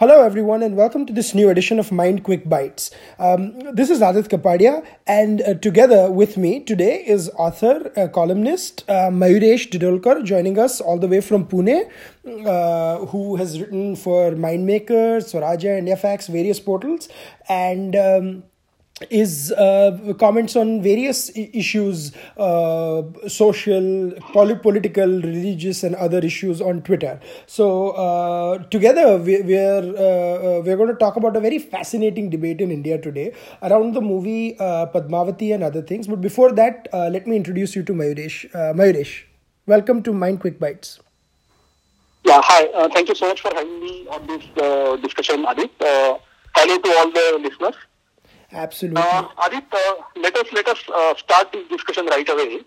Hello, everyone, and welcome to this new edition of MyInd Quick Bytes. Um, this is Aadit Kapadia, and uh, together with me today is author, uh, columnist uh, Mayuresh Didolkar, joining us all the way from Pune, uh, who has written for Mindmaker, Swarajya, IndiaFacts, various portals, and um, is uh, comments on various issues, uh, social, political, religious, and other issues on Twitter. So uh, together we, we're uh, uh, we're going to talk about a very fascinating debate in India today around the movie uh, Padmavati and other things. But before that, let me introduce you to Mayuresh. Mayuresh, welcome to MyInd Quick Bytes. Yeah, hi. thank you so much for having me on this discussion, Aadit. hello to all the listeners. Absolutely. Uh, Aadit, uh, let us let us uh, start this discussion right away.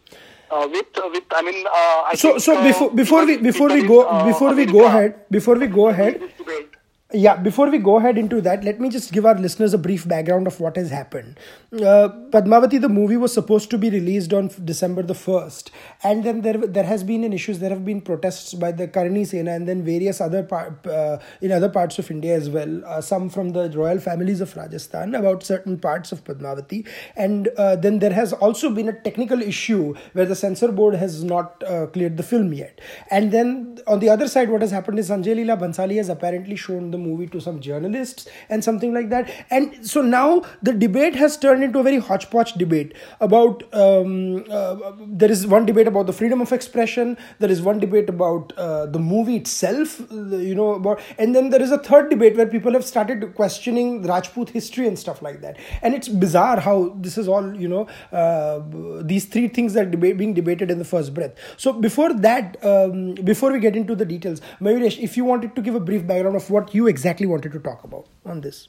Uh, with uh, with I mean uh, I so so before before we before we go before we go ahead before we go ahead yeah, before we go ahead into that, let me just give our listeners a brief background of what has happened. Uh, Padmavati, the movie, was supposed to be released on December the 1st, and then there there has been an issues. There have been protests by the Karni Sena and then various other par- uh, in other parts of India as well. Uh, some from the royal families of Rajasthan about certain parts of Padmavati, and uh, then there has also been a technical issue where the censor board has not uh, cleared the film yet. And then on the other side, what has happened is Sanjay Leela Bhansali has apparently shown the movie to some journalists and something like that. And so now the debate has turned into a very hodgepodge debate about um, uh, there is one debate about the freedom of expression, there is one debate about uh, the movie itself, you know, about, and then there is a third debate where people have started questioning Rajput history and stuff like that. And it's bizarre how this is all, you know, uh, these three things are deba- being debated in the first breath. So before that, um, before we get into the details, Mayuresh, if you wanted to give a brief background of what you exactly wanted to talk about on this?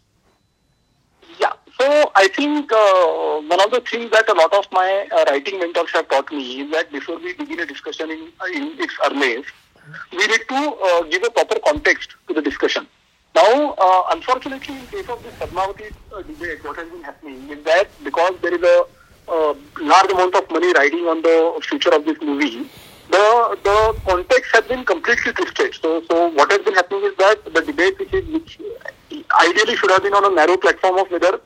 Yeah, so I think uh, one of the things that a lot of my uh, writing mentors have taught me is that before we begin a discussion in, in its earliest, we need to uh, give a proper context to the discussion. Now, uh, unfortunately, in case of this Padmavati uh, debate, what has been happening is that because there is a uh, large amount of money riding on the future of this movie, the the context has been completely twisted. So so what has been happening is that the debate which is which ideally should have been on a narrow platform of whether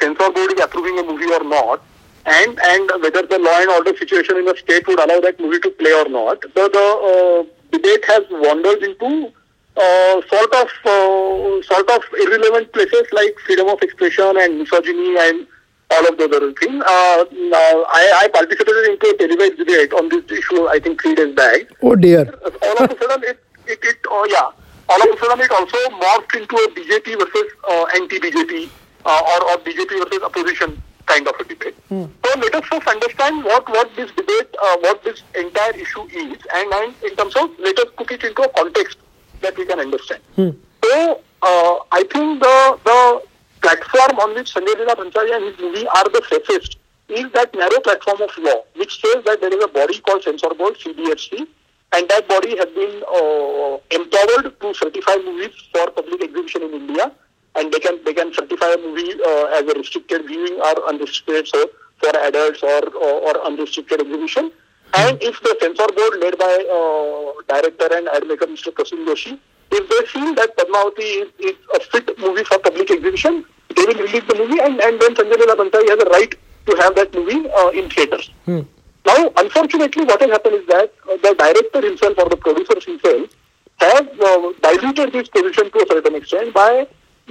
censor board is approving a movie or not, and and whether the law and order situation in the state would allow that movie to play or not. So the uh, debate has wandered into uh, sort of uh, sort of irrelevant places like freedom of expression and misogyny and all of those other things. Uh, I, I participated in a televised debate on this issue, I think, three days back. Oh, dear. All of a sudden, it, it, it oh, yeah. All of a sudden, it also morphed into a BJP versus uh, anti-BJP uh, or, or BJP versus opposition kind of a debate. Hmm. So let us first understand what, what this debate, uh, what this entire issue is, and, and in terms of, let us put it into a context that we can understand. Hmm. So, uh, I think the, the platform on which Sanjay Leela Bhansali and his movie are the safest is that narrow platform of law, which says that there is a body called Censor Board, CBFC, and that body has been uh, empowered to certify movies for public exhibition in India, and they can they can certify a movie uh, as a restricted viewing or unrestricted, so for adults or, or, or unrestricted exhibition. And if the censor board led by uh, director and ad maker Mr. Prasoon Joshi, if they feel that Padmavati is, is a fit movie for public exhibition, they will release the movie and, and then Sanjay Leela Bhansali has a right to have that movie uh, in theatres. Hmm. Now, unfortunately, what has happened is that uh, the director himself or the producers himself have uh, diluted this position to a certain extent by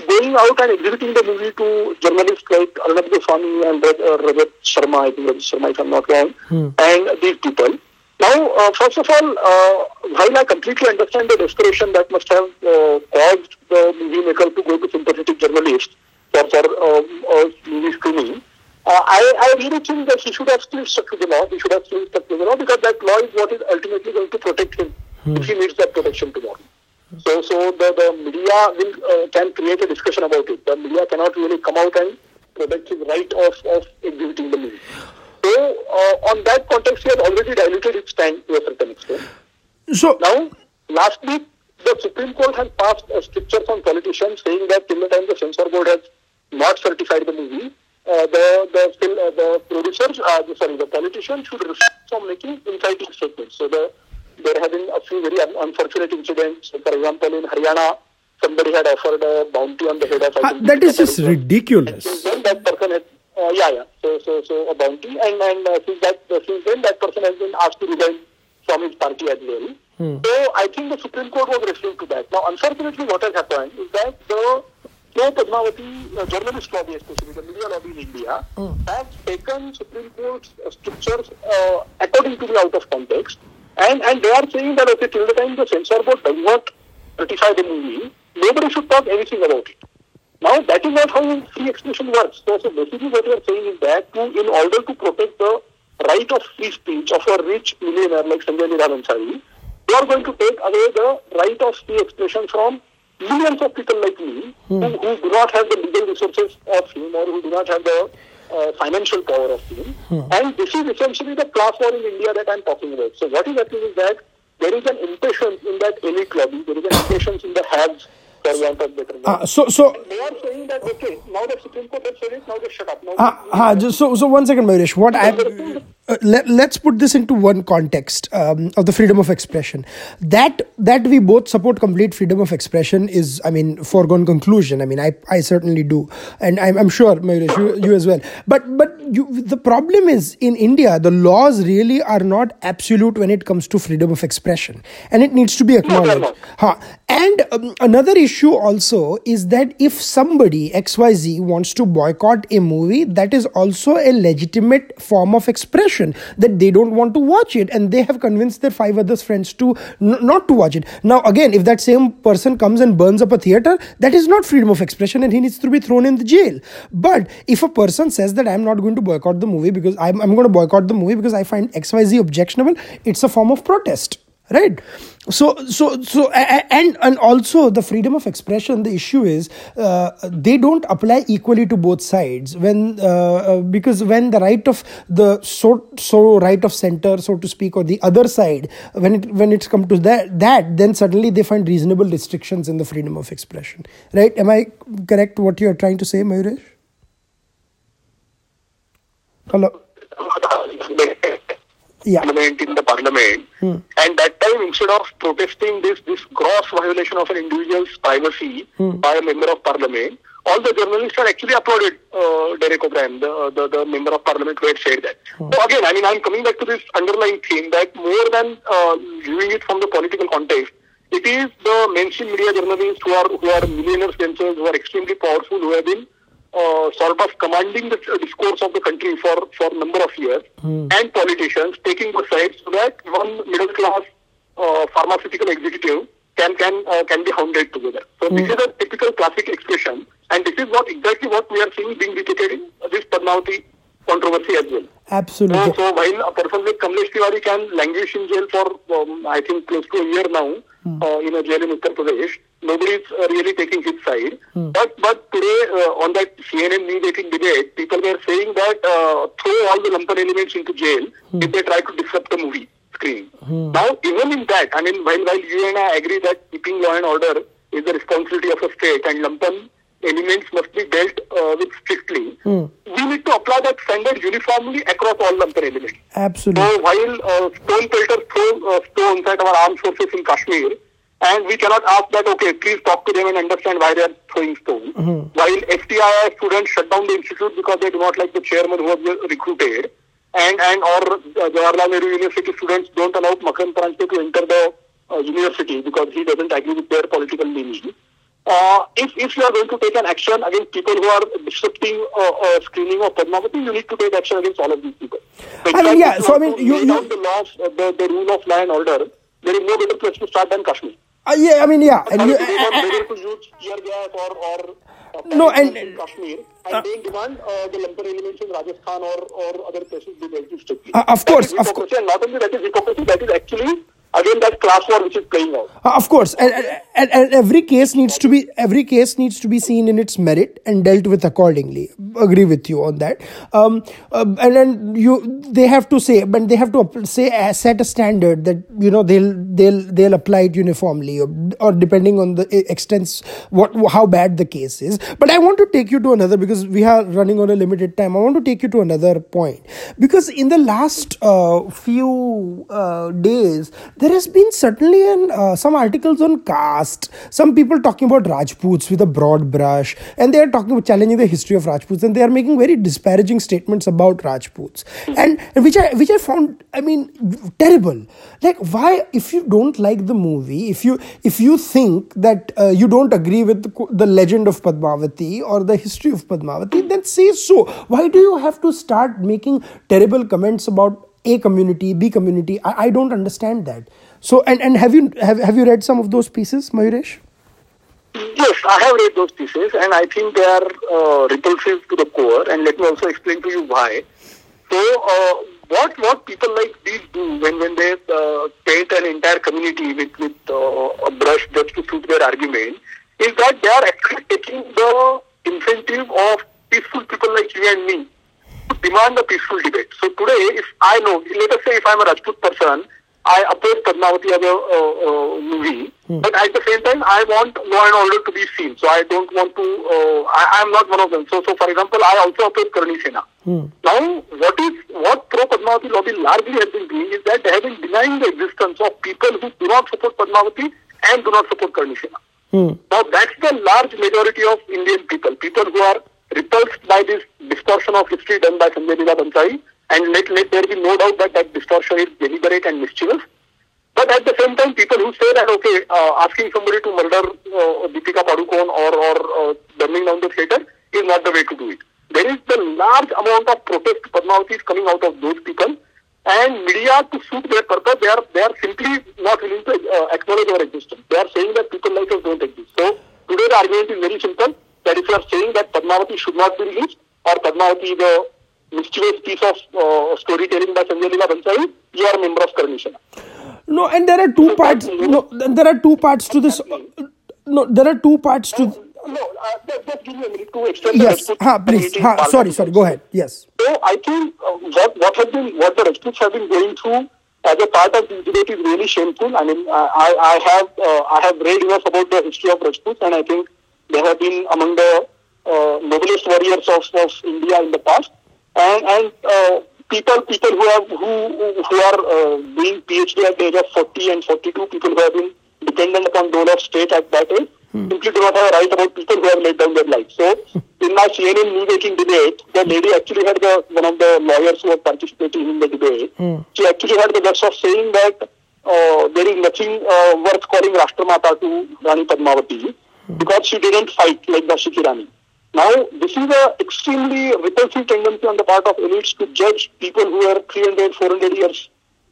going out and exhibiting the movie to journalists like Arnab Goswami and uh, Rajat Sharma, I think Rajat Sharma if I'm not wrong, hmm. and these people. Now, uh, first of all, uh, while I completely understand the desperation that must have uh, caused the movie maker to go to sympathetic journalists, for, for um, uh, movie screening. Uh, I, I really think that he should have still stuck to the law. He should have still stuck to the law because that law is what is ultimately going to protect him hmm. if he needs that protection tomorrow. So, so the, the media will uh, can create a discussion about it. The media cannot really come out and protect his right of, of exhibiting the movie. So, uh, on that context, he has already diluted its stand to a certain extent. So now, lastly, the Supreme Court has passed a stricture on politicians saying that till the time the censor board has not certified the movie, uh, the the still uh, the producers, uh, the, sorry, the politicians should refrain from making inciting statements. So the there have been a few very unfortunate incidents. For example, in Haryana, somebody had offered a bounty on the head of. Uh, that is just ridiculous. And then that person had, uh, yeah, yeah. So, so, so a bounty, and and uh, since that, uh, since then that person has been asked to resign from his party as well. Hmm. So I think the Supreme Court was referring to that. Now, unfortunately, what has happened is that the pro Padmavati uh, journalist lobby, especially the media lobby in India, Hmm. has taken Supreme Court's uh, strictures uh, according to me out of context, and and they are saying that okay, till the time the censor board does not criticize the movie, nobody should talk anything about it. Now, that is not how free expression works. So, so basically what we are saying is that to, in order to protect the right of free speech of a rich millionaire like Sanjay Leela Bhansali, you are going to take away the right of free expression from millions of people like me who, who do not have the legal resources of him or who do not have the uh, financial power of him. And this is essentially the class war in India that I am talking about. So what is happening is that there is an impatience in that elite lobby, there is an impatience in the haves for want of better word. Uh, so, so They are saying that okay, now the Supreme Court has said it, now just shut up. Now Uh, uh, just so, so one second, Mayuresh. What I uh, let, let's put this into one context um, of the freedom of expression. That that we both support complete freedom of expression is, I mean, foregone conclusion. I mean, I, I certainly do, and I'm, I'm sure Mayuresh, you, you as well. But but you, the problem is in India, the laws really are not absolute when it comes to freedom of expression, and it needs to be acknowledged. not. Huh. And um, another issue also is that if somebody XYZ wants to boycott a movie, that is also a legitimate form of expression that they don't want to watch it and they have convinced their five other friends to n- not to watch it. Now, again, if that same person comes and burns up a theater, that is not freedom of expression and he needs to be thrown in the jail. But if a person says that I'm not going to boycott the movie because I'm, I'm going to boycott the movie because I find XYZ objectionable, it's a form of protest right. So so so and and also the freedom of expression the issue is uh, they don't apply equally to both sides. When uh, uh, because when the right of the so so right of center so to speak or the other side when it when it's come to that that then suddenly they find reasonable restrictions in the freedom of expression. Right? Am i correct what you are trying to say mayuresh? Hello yeah in the parliament. And that time, instead of protesting this this gross violation of an individual's privacy by a member of parliament, all the journalists had actually applauded uh, Derek O'Brien, the, the the member of parliament who had said that. So again, I mean, I'm coming back to this underlying theme that more than uh, viewing it from the political context, it is the mainstream media journalists who are who are millionaires themselves, who are extremely powerful, who have been uh, sort of commanding the discourse of the country for for a number of years, and politicians taking the side so that one middle class uh, pharmaceutical executive can can uh, can be hounded together. So this is a typical classic expression, and this is what exactly what we are seeing being repeated in this Padmavati controversy as well. Absolutely so while a person like Kamlesh Tiwari can languish in jail for, um, I think, close to a year now, uh, in a jail in Uttar Pradesh, nobody is uh, really taking his side. But but today, uh, on that CNN News 18 debate, people were saying that uh, throw all the lumpen elements into jail if they try to disrupt the movie screening. Now, even in that, I mean, while, while you and I agree that keeping law and order is the responsibility of a state and lumpen elements must be dealt uh, with strictly, we need to apply that standard uniformly across all lumpen elements. absolutely So while uh, stone pelters throw uh, stones at our armed forces in Kashmir, and we cannot ask that, okay, please talk to them and understand why they are throwing stones. While FTI students shut down the institute because they do not like the chairman who was recruited, and, and or uh, Jawaharlal Nehru University students don't allow Makarand Paranjape to enter the uh, university because he doesn't agree with their political leaning. Uh, if, if you are going to take an action against people who are disrupting uh, uh, screening of Padmavati, you need to take action against all of these people. So I mean, yeah, so I mean, you- you- the laws, uh, the, the rule of law and order, there is no better place to start than Kashmir. Uh, yeah i mean yeah and you, you not able to use tear gas or, uh, No, and- Kashmir, and they demand uh, the lumpen elements in Rajasthan or, or other places be dealt with strictly. Uh, of course, of course. and not only that is hypocrisy, that is actually again that class war which is playing out. Uh, of course. And, and, and every case needs to be every case needs to be seen in its merit and dealt with accordingly. Agree with you on that. Um, um, and then you they have to say but they have to say uh, set a standard that you know they'll they'll they'll apply it uniformly or, or depending on the extent what how bad the case is. But i want to take you to another because we are running on a limited time. I want to take you to another point. Because in the last uh, few uh, days there has been certainly an, uh, some articles on caste, some people talking about Rajputs with a broad brush, and they are talking about challenging the history of Rajputs, and they are making very disparaging statements about Rajputs, and, and which I which I found, I mean, terrible. Like, why, if you don't like the movie, if you if you think that uh, you don't agree with the, the legend of Padmavati or the history of Padmavati, then say so. Why do you have to start making terrible comments about a community, B community? I, I don't understand that. So, and, and have you have, have you read some of those pieces, Mayuresh? Yes, I have read those pieces, and I think they are uh, repulsive to the core. And let me also explain to you why. So, uh, what what people like these do when when they uh, paint an entire community with with uh, a brush just to suit their argument is that they are actually taking the incentive of peaceful people like you and me demand a peaceful debate. So today, if I know, let us say if I'm a Rajput person, I oppose Padmavati as a uh, uh, movie, Hmm. but at the same time, I want law and order to be seen. So I don't want to. Uh, I am not one of them. So, so for example, I also oppose Karni Sena. Hmm. Now, what is what pro Padmavati lobby largely has been doing is that they have been denying the existence of people who do not support Padmavati and do not support Karni Sena. Hmm. Now, that's the large majority of Indian people, people who are repulsed by this distortion of history done by Sanjay Leela Bhansali. And let, let there be no doubt that that distortion is deliberate and mischievous. But at the same time, people who say that, okay, uh, asking somebody to murder uh, Deepika Padukone or, or uh, burning down the theatre is not the way to do it. There is the large amount of protest Padmavati is coming out of those people. And media, to suit their purpose, they are they are simply not willing to uh, acknowledge our existence. They are saying that people like us don't exist. So today the argument is very simple. That if you are saying that Padmavati should not be released or Padmavati is a mischievous piece of uh, storytelling by Sanjay Leela Bhansali, you are a member of Karni Sena. No, and there are two parts. No, there are two parts to this. No, there are two parts to. No, uh, just, just give me a minute to the Yes, Rajput ha, please. Ha, sorry, sorry. Go ahead. Yes. So I think uh, what what has been what the Rajputs have been going through as a part of this debate is really shameful. I mean, I I I have uh, I have read enough about the history of Rajputs, and I think they have been among the uh, noblest warriors of, of India in the past, and and uh, people people who have who who are uh, doing PhD at the age of 40 and 42, people who have been dependent upon dole of state at that age, simply do not have a right about people who have laid down their lives. So, in my CNN news making debate, the lady actually had the one of the lawyers who was participating in the debate. She actually had the guts of saying that uh, there is nothing uh, worth calling Rashtramata to Rani Padmavati because she didn't fight like Jhansi ki Rani. Now, this is a extremely repulsive tendency on the part of elites to judge people who are 300, 400 years,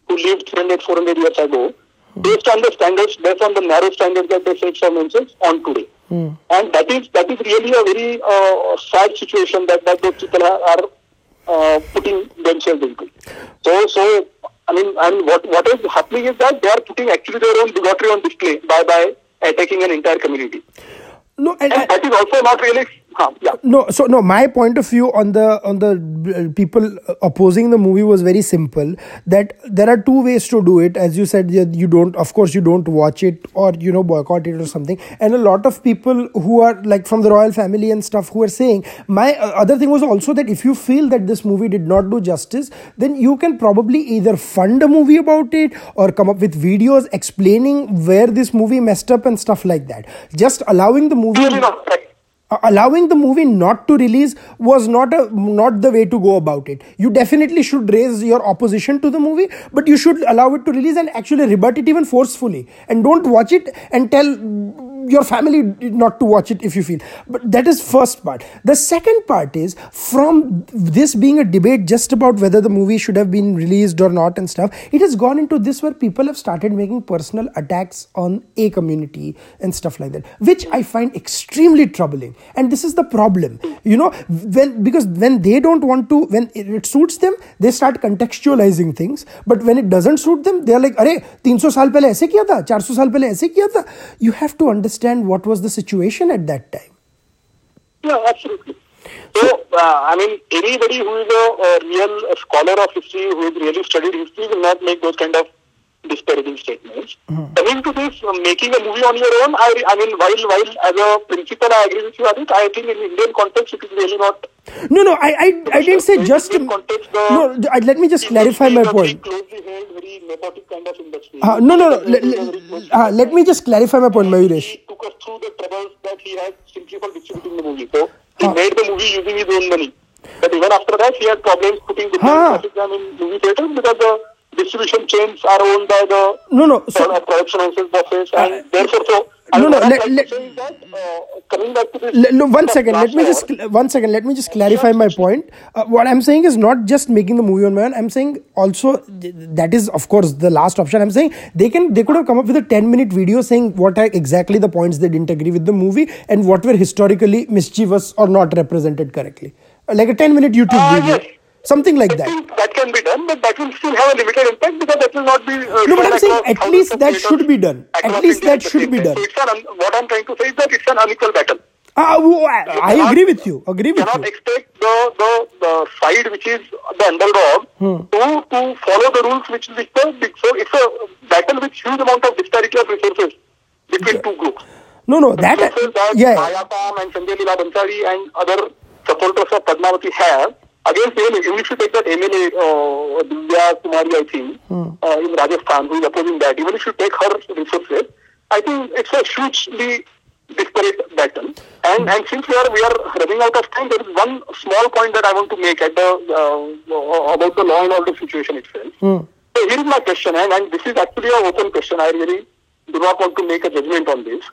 who lived 300, 400 years ago, based on the standards, based on the narrow standards that they set for themselves on today. And that is that is really a very uh, sad situation that, that those people are, are uh, putting themselves into. So, so I mean, and what what is happening is that they are putting actually their own bigotry on display by by attacking an entire community. No, and, And that is also not really. Yeah. no so no my point of view on the on the uh, people opposing the movie was very simple that there are two ways to do it. As you said you don't of course you don't watch it or you know boycott it or something. And a lot of people who are like from the royal family and stuff who are saying my uh, other thing was also that if you feel that this movie did not do justice then you can probably either fund a movie about it or come up with videos explaining where this movie messed up and stuff like that. Just allowing the movie allowing the movie not to release was not a not the way to go about it. You definitely should raise your opposition to the movie but you should allow it to release and actually rebut it even forcefully. And don't watch it and tell your family not to watch it if you feel but that is first part the second part is from this being a debate just about whether the movie should have been released or not and stuff it has gone into this where people have started making personal attacks on a community and stuff like that which i find extremely troubling and this is the problem you know when because when they don't want to when it, it suits them they start contextualizing things but when it doesn't suit them they are like अरे 300 साल पहले ऐसे किया था 400 साल पहले ऐसे किया था you have to understand what was the situation at that time Yeah, absolutely. So, uh, I mean, anybody who is a, a real scholar of history, who has really studied history, will not make those kind of disparaging statements. Coming to this, uh, making a movie on your own, I, I mean, while while as a principle, I agree with you, Aadit. I think in Indian context, it is really not. No, no, I, I, I didn't say In just. Indian context, the No, I- let me just clarify my industry is a point. Held, very kind of industry. Uh, no, no, no. It is Let, a very close- uh, let me just clarify my point, Mayuresh. He through the troubles that he had simply for distributing the movie. So he Huh. made the movie using his own money. But even after that, he had problems putting the Huh. film in movie theaters because the distribution chains are owned by the No, no. so, uh, production houses, bosses, and therefore, so. No, no, let- let- to say is that, uh, coming back to this. Le- no, one uh. Let me just one second. Let me just clarify my point. Uh, what I'm saying is not just making the movie on my own. I'm saying also th- that is of course the last option. I'm saying they can they could have come up with a 10 minute video saying what are exactly the points they didn't agree with the movie and what were historically mischievous or not represented correctly. Uh, Like a 10 minute YouTube Ah, video, yes. Something like I that. think that can be done, but that will still have a limited impact because that will not be. Uh, No, but I'm saying at least that should be done. At least that should be done. So it's an, what I'm trying to say is that it's an unequal battle. Ah, I, I agree with you. Agree with you. cannot expect the, the, the side which is the underdog Hmm. to, to follow the rules which which the big. So it's a battle with huge amount of disparity of resources between two groups. No, no, that that yeah. Ayapam and Sanjay Leela Bhansali and other supporters of Padmavati have against MLA. Even if you take that MLA, uh, Diya Kumari, I think, Hmm. uh, in Rajasthan, who is opposing that, even if you take her resources, I think it's a hugely disparate battle. And and since we are we are running out of time, there is one small point that I want to make at the uh, about the law and order situation itself. So here is my question, and, and this is actually an open question. I really do not want to make a judgment on this.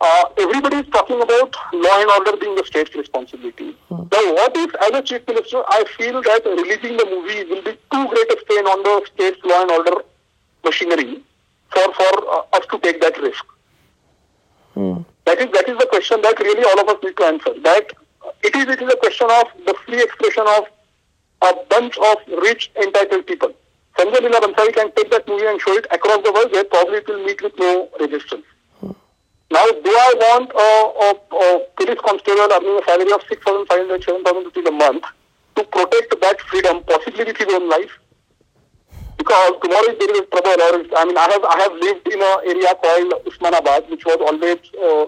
Uh, everybody is talking about law and order being the state's responsibility. Now, what if, as a chief minister, I feel that releasing the movie will be too great a strain on the state's law and order machinery for for uh, us to take that risk? That is that is the question that really all of us need to answer. That it is it is a question of the free expression of a bunch of rich entitled people. Sanjay Leela Bhansali can take that movie and show it across the world where probably it will meet with no resistance. Now, do I want a, a, a police constable earning a salary of 6,500, 7,000 rupees a month to protect that freedom, possibly with his own life? Because tomorrow if there is trouble, or I mean, I have I have lived in an area called Usmanabad, which was always uh,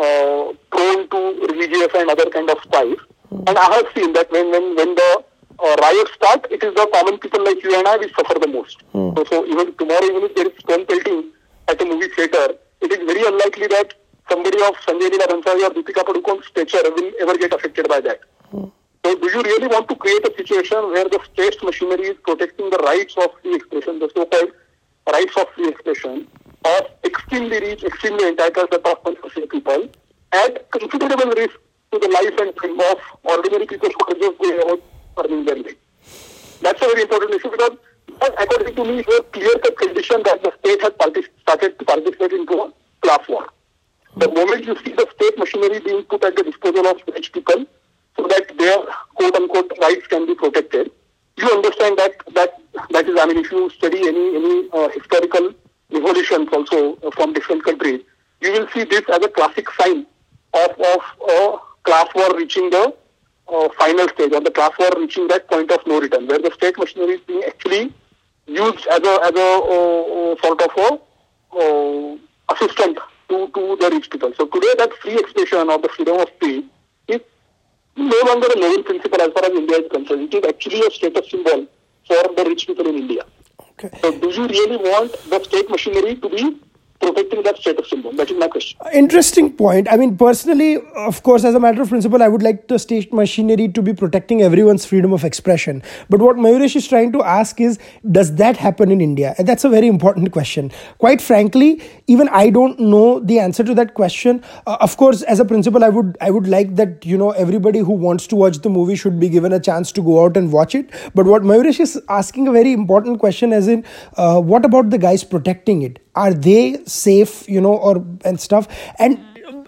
uh, prone to religious and other kind of strife, and I have seen that when when when the uh, riots start, it is the common people like you and I which suffer the most. So, so even tomorrow, even if there is stone pelting at a movie theater, it is very unlikely that somebody of Sanjay Leela Bhansali or Deepika Padukone's stature will ever get affected by that. So do you really want to create a situation where the state's machinery is protecting the rights of free expression, the so-called rights of free expression of extremely rich, extremely entitled, the top 1% people at considerable risk to the life and limb of ordinary people who are just going about living? That's a very important issue because according to me, is a clear-cut condition that the state has started to participate into class war. The moment you see the state machinery being put at the disposal of rich people so that their quote-unquote rights can be protected, you understand that that that is, I mean, if you study any any uh, historical revolutions also uh, from different countries, you will see this as a classic sign of of a class war reaching the uh, final stage or the war reaching that point of no return, where the state machinery is being actually used as a as a uh, uh, sort of a uh, assistant to, to the rich people. So today, that free expression or the freedom of speech is no longer a novel principle as far as India is concerned. It is actually a status symbol for the rich people in India. Okay. So do you really want the state machinery to be protecting that status symbol? That is my question. Interesting point. I mean, personally, of course, as a matter of principle, I would like the state machinery to be protecting everyone's freedom of expression. But what Mayuresh is trying to ask is, does that happen in India? And that's a very important question. Quite frankly, even I don't know the answer to that question. Uh, of course, as a principle, I would I would like that you know everybody who wants to watch the movie should be given a chance to go out and watch it. But what Mayuresh is asking a very important question, as in, uh, what about the guys protecting it? Are they safe, you know, or and stuff? And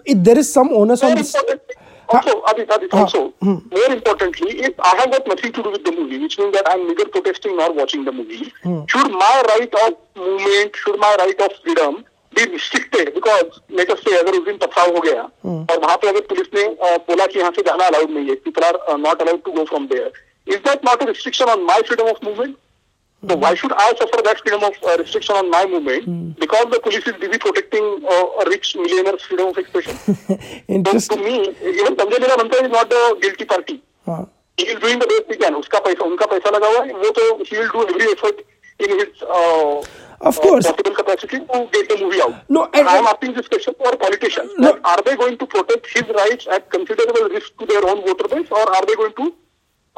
it, there is some onus on this. also, Adit, Adit, also, more importantly, if I have got nothing to do with the movie, which means that I'm neither protesting nor watching the movie, should my right of movement, should my right of freedom be restricted? Because let us say अगर उस दिन पथराव हो गया और वहाँ पे अगर पुलिस ने अ, बोला कि यहाँ से जाना अलाउड नहीं है, people are uh, not allowed to go from there. Is that not a restriction on my freedom of movement? So why should I suffer that freedom of uh, restriction on my movement Hmm. because the police is busy protecting uh, a rich millionaire's freedom of expression? so to Interesting. me, even Sanjay Leela Bhanta is not the guilty party. हाँ. He is doing the best he can. उसका पैसा उनका पैसा लगा हुआ है वो तो he will do every effort in his uh, Of course. uh, possible capacity to get the movie out. No, and- I am asking this question for politicians. No. That are they going to protect his rights at considerable risk to their own voter base, or are they going to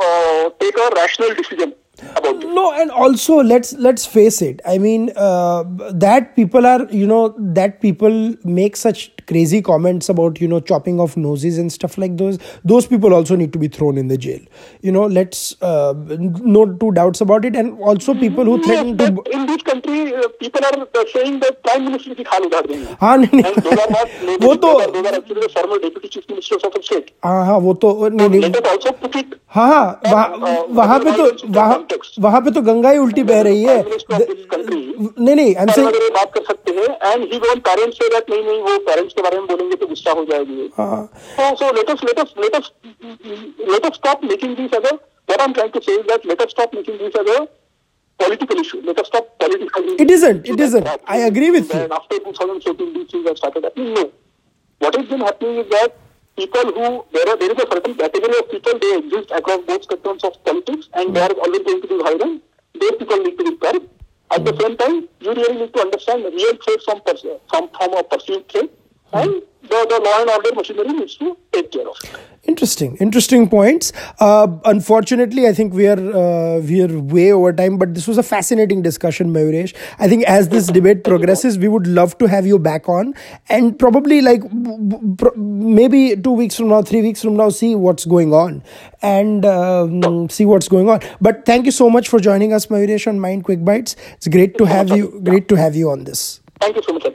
uh, take a rational decision? No and also let's let's face it. I mean uh, that people are you know that people make such crazy comments about you know chopping off noses and stuff like those those people also need to be thrown in the jail you know let's uh, no two doubts about it and also people who Yes, threaten to in this country, uh, people are uh, saying that prime minister की खाल उधार देंगे. हाँ नहीं नहीं वो तो. हाँ हाँ वो तो नहीं नहीं हाँ हाँ वहाँ पे तो वहाँ वहाँ पे तो गंगा ही उल्टी बह रही है. नहीं नहीं बात कर सकते हैं एंड ही पेरेंट्स से नहीं नहीं वो पेरेंट्स के बारे में बोलेंगे तो गुस्सा हो जाएगी हाँ us let us let us stop making this as a what I'm trying to say is that let us stop making this as a political issue. Let us stop politically. It isn't, it isn't. I agree with you. After 2014, these things have started happening. No, what has been happening is that people who there are there is a certain category of people they exist across both spectrums of politics and they are always going to be violent. Those people need to be curbed. At the same time, you really need to understand the real threat from from from a perceived threat, and the, the law and order machinery needs to take care of it. Interesting, interesting points. Uh, unfortunately, I think we are uh, we are way over time, but this was a fascinating discussion, Mayuresh. I think as this debate progresses, we would love to have you back on, and probably like b- b- pro- maybe two weeks from now, three weeks from now, see what's going on and um, see what's going on. But thank you so much for joining us, Mayuresh, on MyInd Quick Bytes. It's great to have you. Great to have you on this. Thank you so much.